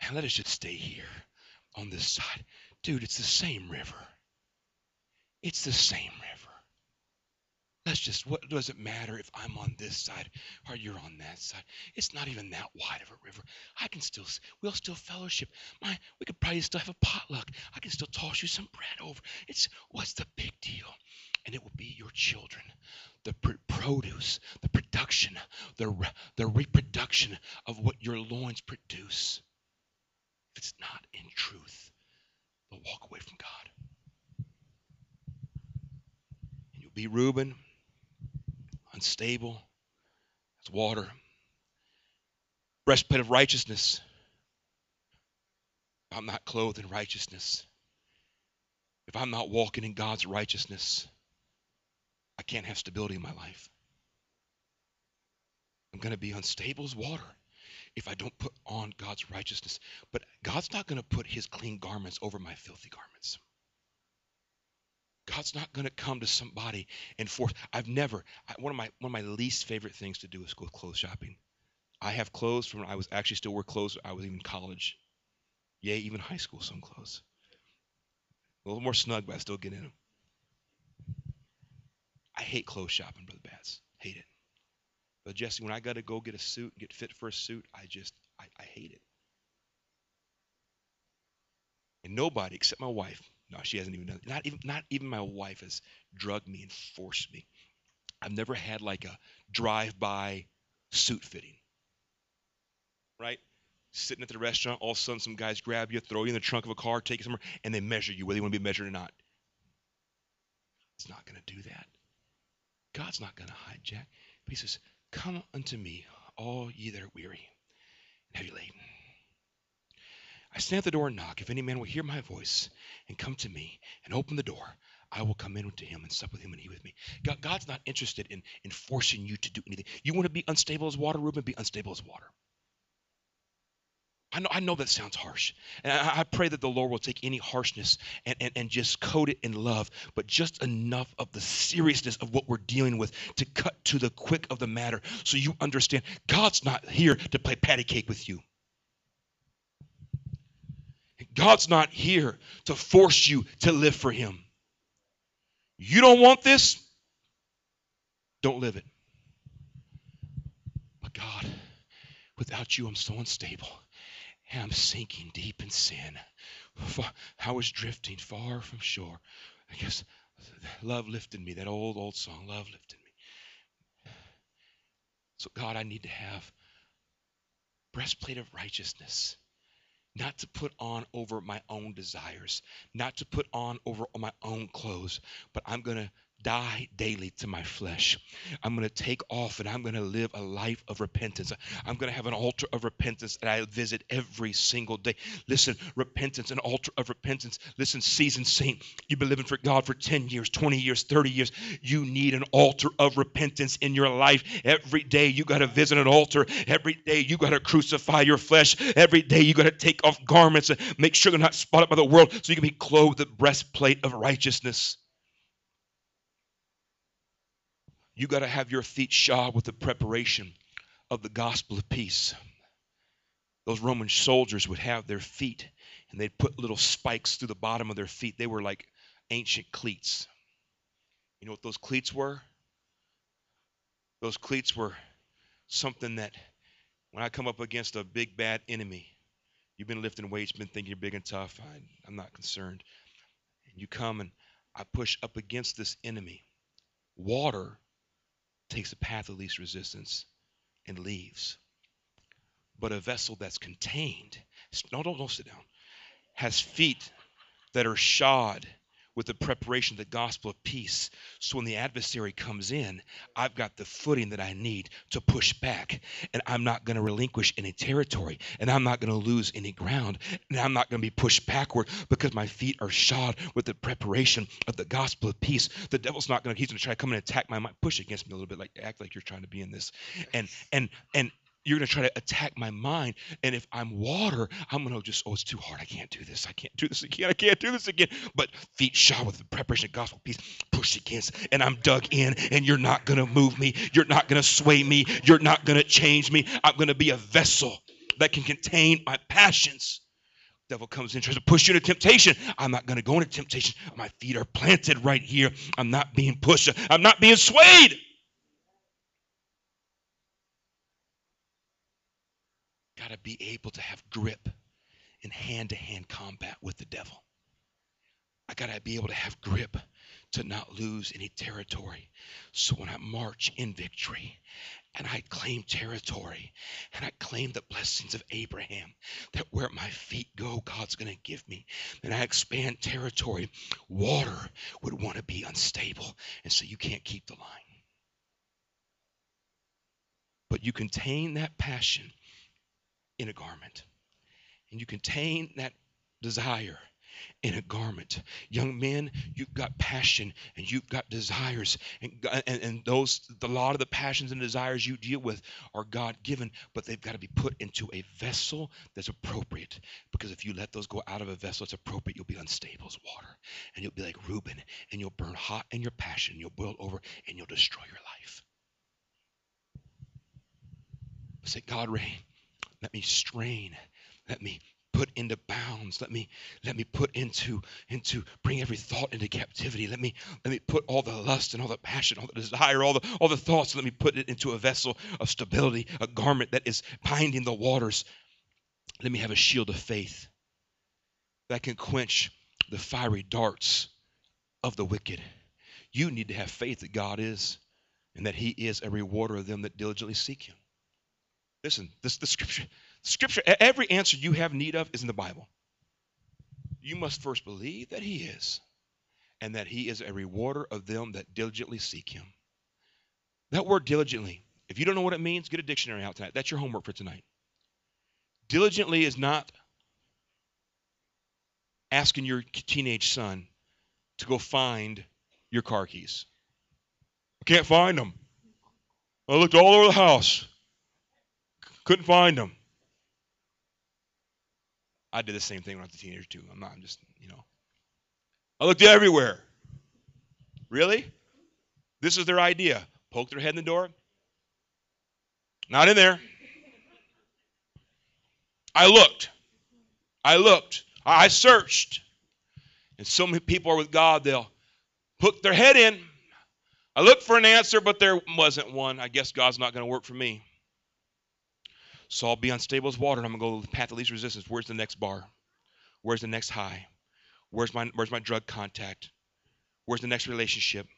A: And let us just stay here on this side. Dude, it's the same river. It's the same river. Let's just, what does it matter if I'm on this side or you're on that side? It's not even that wide of a river. I can still, we'll still fellowship. My, we could probably still have a potluck. I can still toss you some bread over. It's, what's the big deal? And it will be your children. The pr- produce, the production, the, the reproduction of what your loins produce if it's not in truth, they'll walk away from God. And you'll be Reuben, unstable as water. Breastplate of righteousness. If I'm not clothed in righteousness, if I'm not walking in God's righteousness, I can't have stability in my life. I'm going to be unstable as water if I don't put on God's righteousness. But God's not going to put his clean garments over my filthy garments. God's not going to come to somebody and force. I've never. I, one of my one of my least favorite things to do is go clothes shopping. I have clothes from when I was actually still wear clothes. I was even college. Yay, even high school, some clothes. A little more snug, but I still get in them. I hate clothes shopping, Brother Bats. Hate it. But Jesse, when I got to go get a suit, get fit for a suit, I just, I, I hate it. And nobody except my wife, no, she hasn't even done it. Not even, not even my wife has drugged me and forced me. I've never had like a drive-by suit fitting. right? Sitting at the restaurant, all of a sudden some guys grab you, throw you in the trunk of a car, take you somewhere, and they measure you, whether you want to be measured or not. It's not going to do that. God's not going to hijack. But he says, Come unto me, all ye that are weary and heavy laden. I stand at the door and knock. If any man will hear my voice and come to me and open the door, I will come in to him and sup with him and he with me. God, God's not interested in, in forcing you to do anything. You want to be unstable as water, Reuben? Be unstable as water. I know, I know that sounds harsh. And I, I, pray that the Lord will take any harshness and, and, and just coat it in love, but just enough of the seriousness of what we're dealing with to cut to the quick of the matter so you understand God's not here to play patty cake with you. God's not here to force you to live for Him. You don't want this? Don't live it. But God, without you, I'm so unstable. And I'm sinking deep in sin. I was drifting far from shore. I guess love lifted me. That old, old song, Love lifted me. So, God, I need to have breastplate of righteousness not to put on over my own desires, not to put on over my own clothes, but I'm going to die daily to my flesh. I'm going to take off and I'm going to live a life of repentance. I'm going to have an altar of repentance that I visit every single day. Listen, repentance, an altar of repentance. Listen, seasoned saint, you've been living for God for 10 years, 20 years, 30 years. You need an altar of repentance in your life. Every day you got to visit an altar. Every day you got to crucify your flesh. Every day you got to take off garments and make sure they're not spotted by the world so you can be clothed with the breastplate of righteousness. You got to have your feet shod with the preparation of the gospel of peace. Those Roman soldiers would have their feet and they'd put little spikes through the bottom of their feet. They were like ancient cleats. You know what those cleats were? Those cleats were something that when I come up against a big bad enemy, you've been lifting weights, been thinking you're big and tough. I, I'm not concerned. And you come and I push up against this enemy. Water takes the path of least resistance and leaves. But a vessel that's contained, no, don't, don't sit down, has feet that are shod with the preparation of the gospel of peace. So when the adversary comes in, I've got the footing that I need to push back. And I'm not going to relinquish any territory. And I'm not going to lose any ground. And I'm not going to be pushed backward because my feet are shod with the preparation of the gospel of peace. The devil's not going to, he's going to try to come and attack my mind, push against me a little bit, like act like you're trying to be in this. And, and, and, you're going to try to attack my mind. And if I'm water, I'm going to just, oh, it's too hard. I can't do this. I can't do this again. I can't do this again. But feet shod with the preparation of gospel peace, push against, and I'm dug in, and you're not going to move me. You're not going to sway me. You're not going to change me. I'm going to be a vessel that can contain my passions. Devil comes in, tries to push you into temptation. I'm not going to go into temptation. My feet are planted right here. I'm not being pushed. I'm not being swayed. Got to be able to have grip in hand to hand combat with the devil. I got to be able to have grip to not lose any territory. So when I march in victory and I claim territory and I claim the blessings of Abraham, that where my feet go, God's going to give me, and I expand territory, water would want to be unstable. And so you can't keep the line. But you contain that passion in a garment. And you contain that desire in a garment. Young men, you've got passion and you've got desires. And, and, and those, a lot of the passions and desires you deal with are God given, but they've got to be put into a vessel that's appropriate. Because if you let those go out of a vessel that's appropriate, you'll be unstable as water. And you'll be like Reuben, and you'll burn hot in your passion, you'll boil over, and you'll destroy your life. Say, God, Ray, let me strain. Let me put into bounds. Let me let me put into into bring every thought into captivity. Let me let me put all the lust and all the passion all the desire all the all the thoughts let me put it into a vessel of stability a garment that is binding the waters. Let me have a shield of faith that can quench the fiery darts of the wicked. You need to have faith that god is and that he is a rewarder of them that diligently seek him Listen, this the scripture, Scripture, every answer you have need of is in the Bible. You must first believe that He is, and that He is a rewarder of them that diligently seek Him. That word diligently, if you don't know what it means, get a dictionary out tonight. That's your homework for tonight. Diligently is not asking your teenage son to go find your car keys. I can't find them. I looked all over the house. Couldn't find them. I did the same thing when I was a teenager too. I'm not I'm just, you know. I looked everywhere. Really? This is their idea. Poke their head in the door. Not in there. I looked. I looked. I searched. And so many people are with God, they'll put their head in. I looked for an answer, but there wasn't one. I guess God's not going to work for me. So I'll be unstable as water, and I'm to go the path of least resistance. Where's the next bar? Where's the next high? Where's my, where's my drug contact? Where's the next relationship?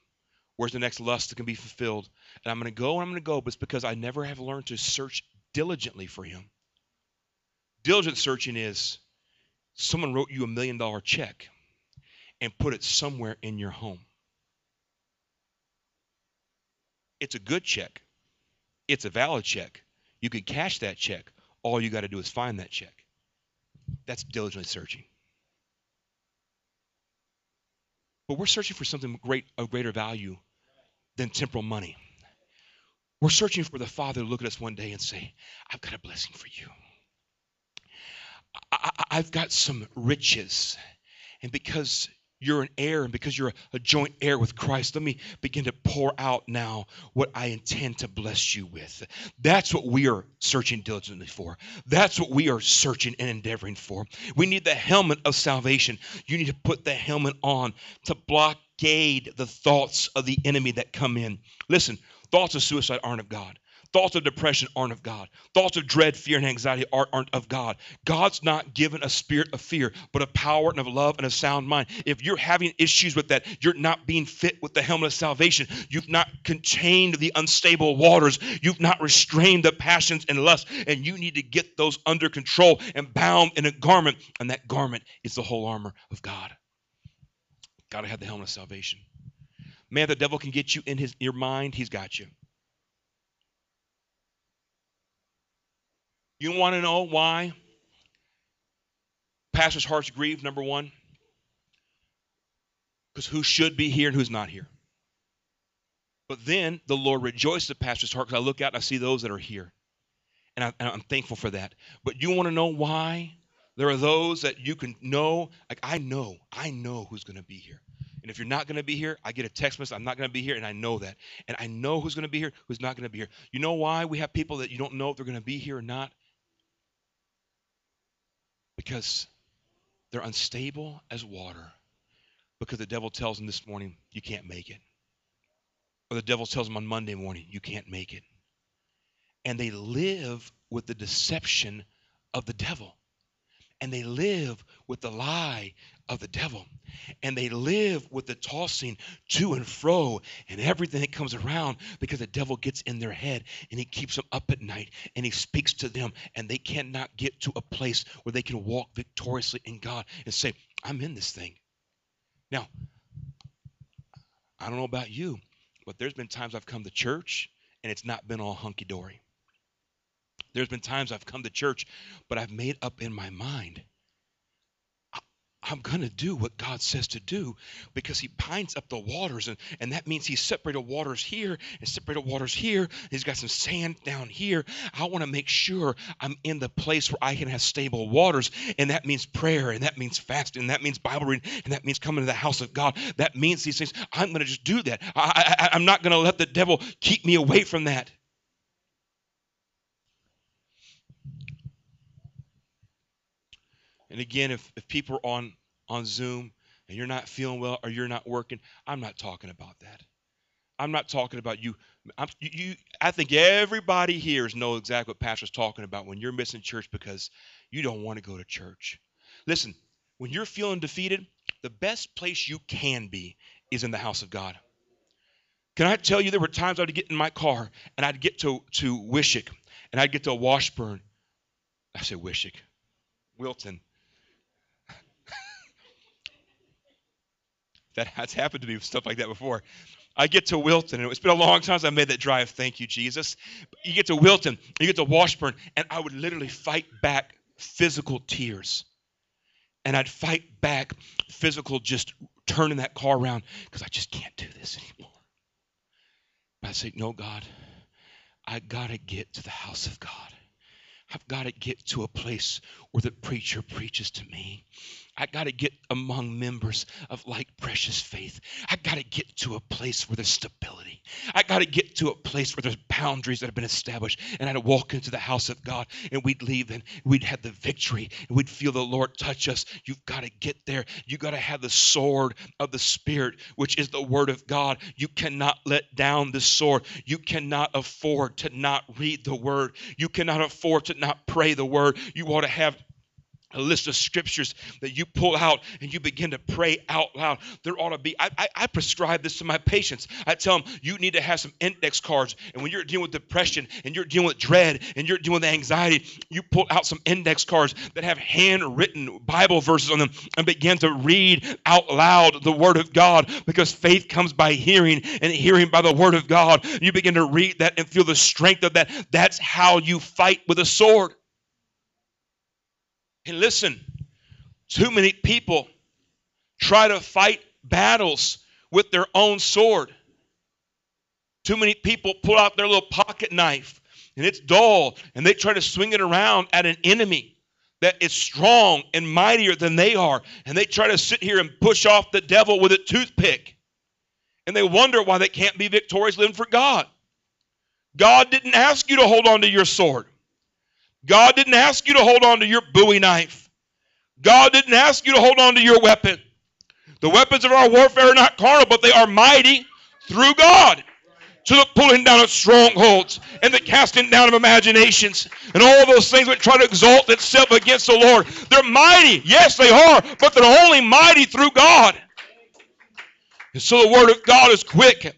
A: Where's the next lust that can be fulfilled? And I'm to go and I'm to go, but it's because I never have learned to search diligently for Him. Diligent searching is someone wrote you a million dollar check and put it somewhere in your home. It's a good check, it's a valid check. You could cash that check. All you got to do is find that check. That's diligently searching. But we're searching for something great of greater value than temporal money. We're searching for the Father to look at us one day and say, I've got a blessing for you. I, have got some riches. And because you're an heir and because you're a joint heir with Christ, let me begin to pour out now what I intend to bless you with. That's what we are searching diligently for. That's what we are searching and endeavoring for. We need the helmet of salvation. You need to put the helmet on to blockade the thoughts of the enemy that come in. Listen, thoughts of suicide aren't of God. Thoughts of depression aren't of God. Thoughts of dread, fear, and anxiety aren't of God. God's not given a spirit of fear, but a power and of love and a sound mind. If you're having issues with that, you're not being fit with the helmet of salvation. You've not contained the unstable waters. You've not restrained the passions and lusts, and you need to get those under control and bound in a garment, and that garment is the whole armor of God. Got to have the helmet of salvation. Man, the devil can get you in his your mind, he's got you. You want to know why pastors' hearts grieve? Number one, because who should be here and who's not here. But then the Lord rejoices the pastor's heart because I look out and I see those that are here. And, I, am thankful for that. But you want to know why? There are those that you can know. Like I know, I know who's going to be here. And if you're not going to be here, I get a text message, I'm not going to be here, and I know that. And I know who's going to be here, who's not going to be here. You know why we have people that you don't know if they're going to be here or not? Because they're unstable as water. Because the devil tells them this morning, you can't make it. Or the devil tells them on Monday morning, you can't make it. And they live with the deception of the devil. And they live with the lie of the devil. And they live with the tossing to and fro and everything that comes around because the devil gets in their head and he keeps them up at night and he speaks to them and they cannot get to a place where they can walk victoriously in God and say, I'm in this thing. Now, I don't know about you, but there's been times I've come to church and it's not been all hunky dory. There's been times I've come to church, but I've made up in my mind I'm going to do what God says to do because he pines up the waters. And, and that means he separated waters here and separated waters here. He's got some sand down here. I want to make sure I'm in the place where I can have stable waters. And that means prayer. And that means fasting. And that means Bible reading. And that means coming to the house of God. That means these things. I'm going to just do that. I, I, I'm not going to let the devil keep me away from that. And again, if, if people are on, on Zoom and you're not feeling well or you're not working, I'm not talking about that. I'm not talking about you. I'm, you, I think everybody here knows exactly what Pastor's talking about when you're missing church because you don't want to go to church. Listen, when you're feeling defeated, the best place you can be is in the house of God. Can I tell you there were times I'd get in my car and I'd get to, to Wishek and I'd get to Washburn I say Wishek. Wilton. That has happened to me with stuff like that before. I get to Wilton, and it's been a long time since I made that drive. Thank you, Jesus. You get to Wilton, you get to Washburn, and I would literally fight back physical tears. And I'd fight back physical just turning that car around because I just can't do this anymore. But I say, No, God, I got to get to the house of God. I've got to get to a place where the preacher preaches to me. I got to get among members of like precious faith. I got to get to a place where there's stability. I got to get to a place where there's boundaries that have been established. And I'd walk into the house of God and we'd leave and we'd have the victory and we'd feel the Lord touch us. You've got to get there. You got to have the sword of the Spirit, which is the word of God. You cannot let down the sword. You cannot afford to not read the word. You cannot afford to not pray the word. You ought to have a list of scriptures that you pull out and you begin to pray out loud. There ought to be, I, I, I, prescribe this to my patients. I tell them, you need to have some index cards. And when you're dealing with depression and you're dealing with dread and you're dealing with anxiety, you pull out some index cards that have handwritten Bible verses on them and begin to read out loud the Word of God because faith comes by hearing and hearing by the Word of God. You begin to read that and feel the strength of that. That's how you fight with a sword. And listen, too many people try to fight battles with their own sword. Too many people pull out their little pocket knife and it's dull and they try to swing it around at an enemy that is strong and mightier than they are. And they try to sit here and push off the devil with a toothpick. And they wonder why they can't be victorious living for God. God didn't ask you to hold on to your sword. God didn't ask you to hold on to your bowie knife. God didn't ask you to hold on to your weapon. The weapons of our warfare are not carnal, but they are mighty through God to the pulling down of strongholds and the casting down of imaginations and all those things that try to exalt itself against the Lord. They're mighty. Yes, they are, but they're only mighty through God. And so the word of God is quick and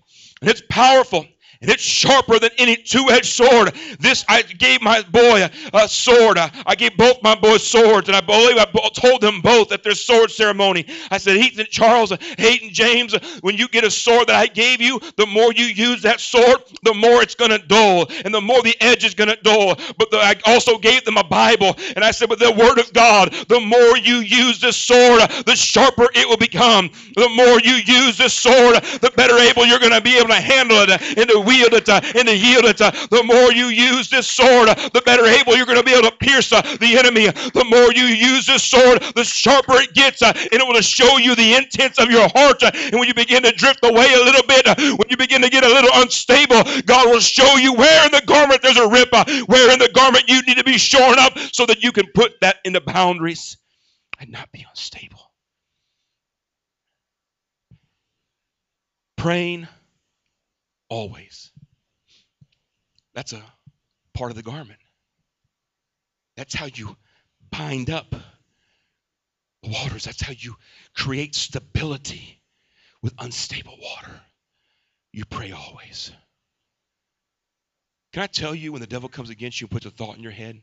A: it's powerful and it's sharper than any two-edged sword. This I gave my boy a, sword. I, I, gave both my boys swords, and I believe I told them both at their sword ceremony. I said, Ethan Charles, Hayden James, when you get a sword that I gave you, the more you use that sword, the more it's going to dull, and the more the edge is going to dull. But the, I also gave them a Bible, and I said, with the Word of God, the more you use this sword, the sharper it will become. The more you use this sword, the better able you're going to be able to handle it and to wield it uh, and to yield it. Uh, the more you use this sword, uh, the better able you're going to be able to pierce the enemy. The more you use this sword, the sharper it gets, and it will show you the intents of your heart. And when you begin to drift away a little bit, when you begin to get a little unstable, God will show you where in the garment there's a rip, where in the garment you need to be shorn up so that you can put that into boundaries and not be unstable. Praying always. That's a part of the garment. That's how you bind up the waters. That's how you create stability with unstable water. You pray always. Can I tell you when the devil comes against you and puts a thought in your head?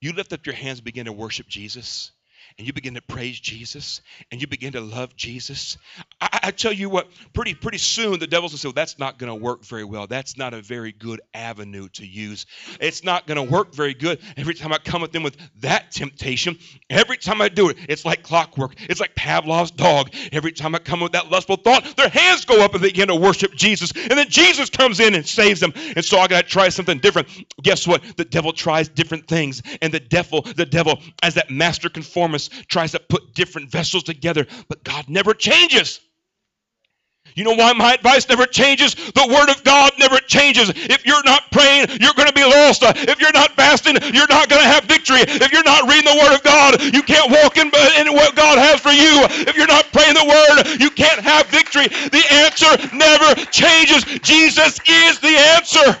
A: You lift up your hands and begin to worship Jesus and you begin to praise Jesus and you begin to love Jesus, I, I tell you what, pretty pretty soon the devil's gonna say, well, that's not gonna work very well. That's not a very good avenue to use. It's not gonna work very good. Every time I come at them with that temptation, every time I do it, it's like clockwork. It's like Pavlov's dog. Every time I come with that lustful thought, their hands go up and they begin to worship Jesus. And then Jesus comes in and saves them. And so I gotta try something different. Guess what? The devil tries different things. And the devil, the devil, as that master conformist, tries to put different vessels together, but God never changes. You know why my advice never changes? The Word of God never changes. If you're not praying, you're going to be lost. If you're not fasting, you're not going to have victory. If you're not reading the Word of God, you can't walk in, in what God has for you. If you're not praying the Word, you can't have victory. The answer never changes. Jesus is the answer.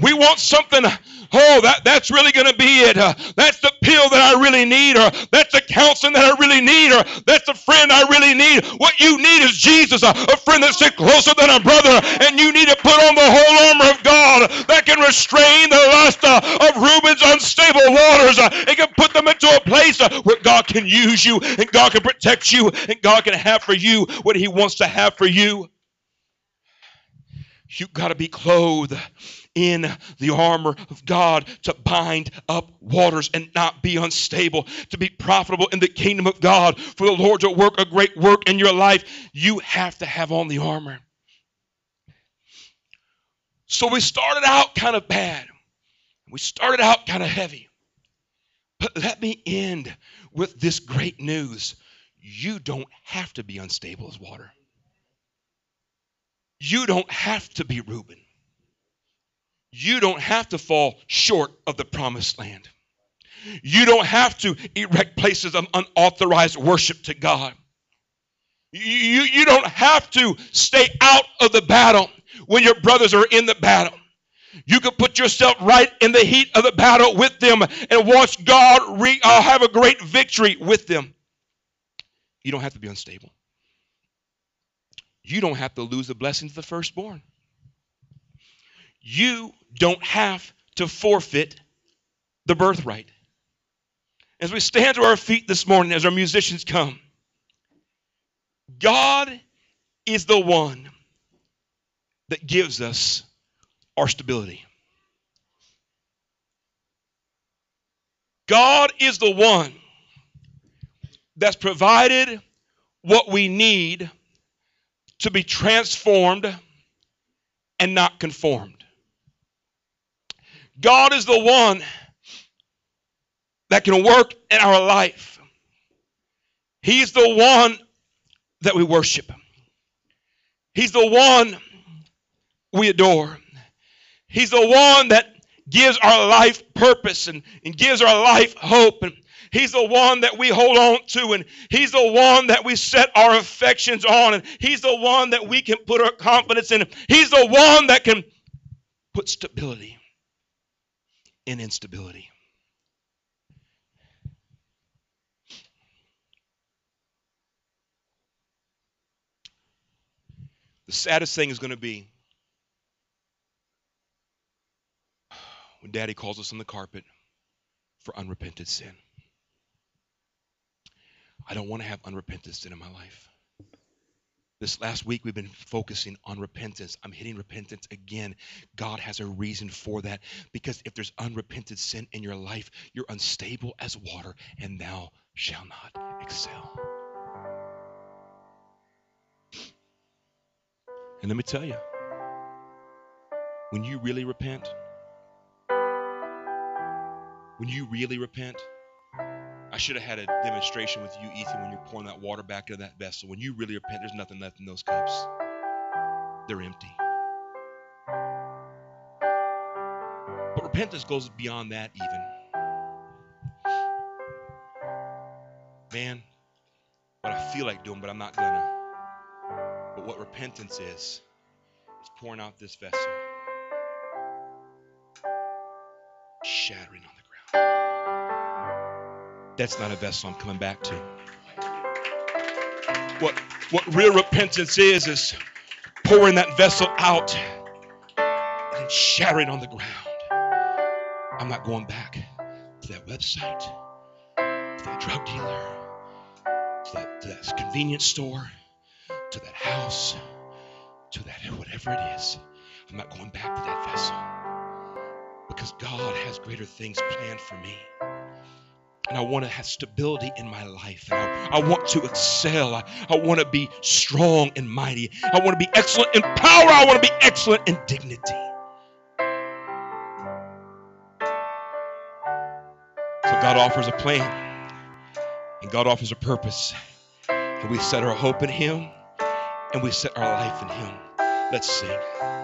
A: We want something oh, that, that's really going to be it. Uh, that's the pill that I really need, or that's the counseling that I really need, or that's the friend I really need. What you need is Jesus, a, a friend that's closer than a brother, and you need to put on the whole armor of God that can restrain the lust uh, of Reuben's unstable waters. Uh, it can put them into a place uh, where God can use you, and God can protect you, and God can have for you what He wants to have for you. You've got to be clothed in the armor of God to bind up waters and not be unstable, to be profitable in the kingdom of God, for the Lord to work a great work in your life. You have to have on the armor. So we started out kind of bad. We started out kind of heavy. But let me end with this great news. You don't have to be unstable as water. You don't have to be Reuben you don't have to fall short of the promised land. You don't have to erect places of unauthorized worship to God. You, you don't have to stay out of the battle when your brothers are in the battle. You can put yourself right in the heat of the battle with them and watch God re, uh, have a great victory with them. You don't have to be unstable. You don't have to lose the blessings of the firstborn. You don't have to forfeit the birthright. As we stand to our feet this morning, as our musicians come, God is the one that gives us our stability. God is the one that's provided what we need to be transformed and not conformed. God is the one that can work in our life. He's the one that we worship. He's the one we adore. He's the one that gives our life purpose and, and gives our life hope. And He's the one that we hold on to, and He's the one that we set our affections on, and He's the one that we can put our confidence in. He's the one that can put stability in instability. The saddest thing is going to be when daddy calls us on the carpet for unrepented sin. I don't want to have unrepented sin in my life. This last week, we've been focusing on repentance. I'm hitting repentance again. God has a reason for that because if there's unrepented sin in your life, you're unstable as water and thou shall not excel. And let me tell you, when you really repent, when you really repent, I should have had a demonstration with you, Ethan, when you're pouring that water back into that vessel. When you really repent, there's nothing left in those cups, they're empty. But repentance goes beyond that, even. Man, what I feel like doing, but I'm not gonna. But what repentance is, is pouring out this vessel, that's not a vessel I'm coming back to. What, what real repentance is, is pouring that vessel out and shattering on the ground. I'm not going back to that website, to that drug dealer, to that, to that convenience store, to that house, to that whatever it is. I'm not going back to that vessel because God has greater things planned for me and I want to have stability in my life. I, I want to excel. I, I want to be strong and mighty. I want to be excellent in power. I want to be excellent in dignity. So God offers a plan, and God offers a purpose. And we set our hope in Him, and we set our life in Him. Let's sing.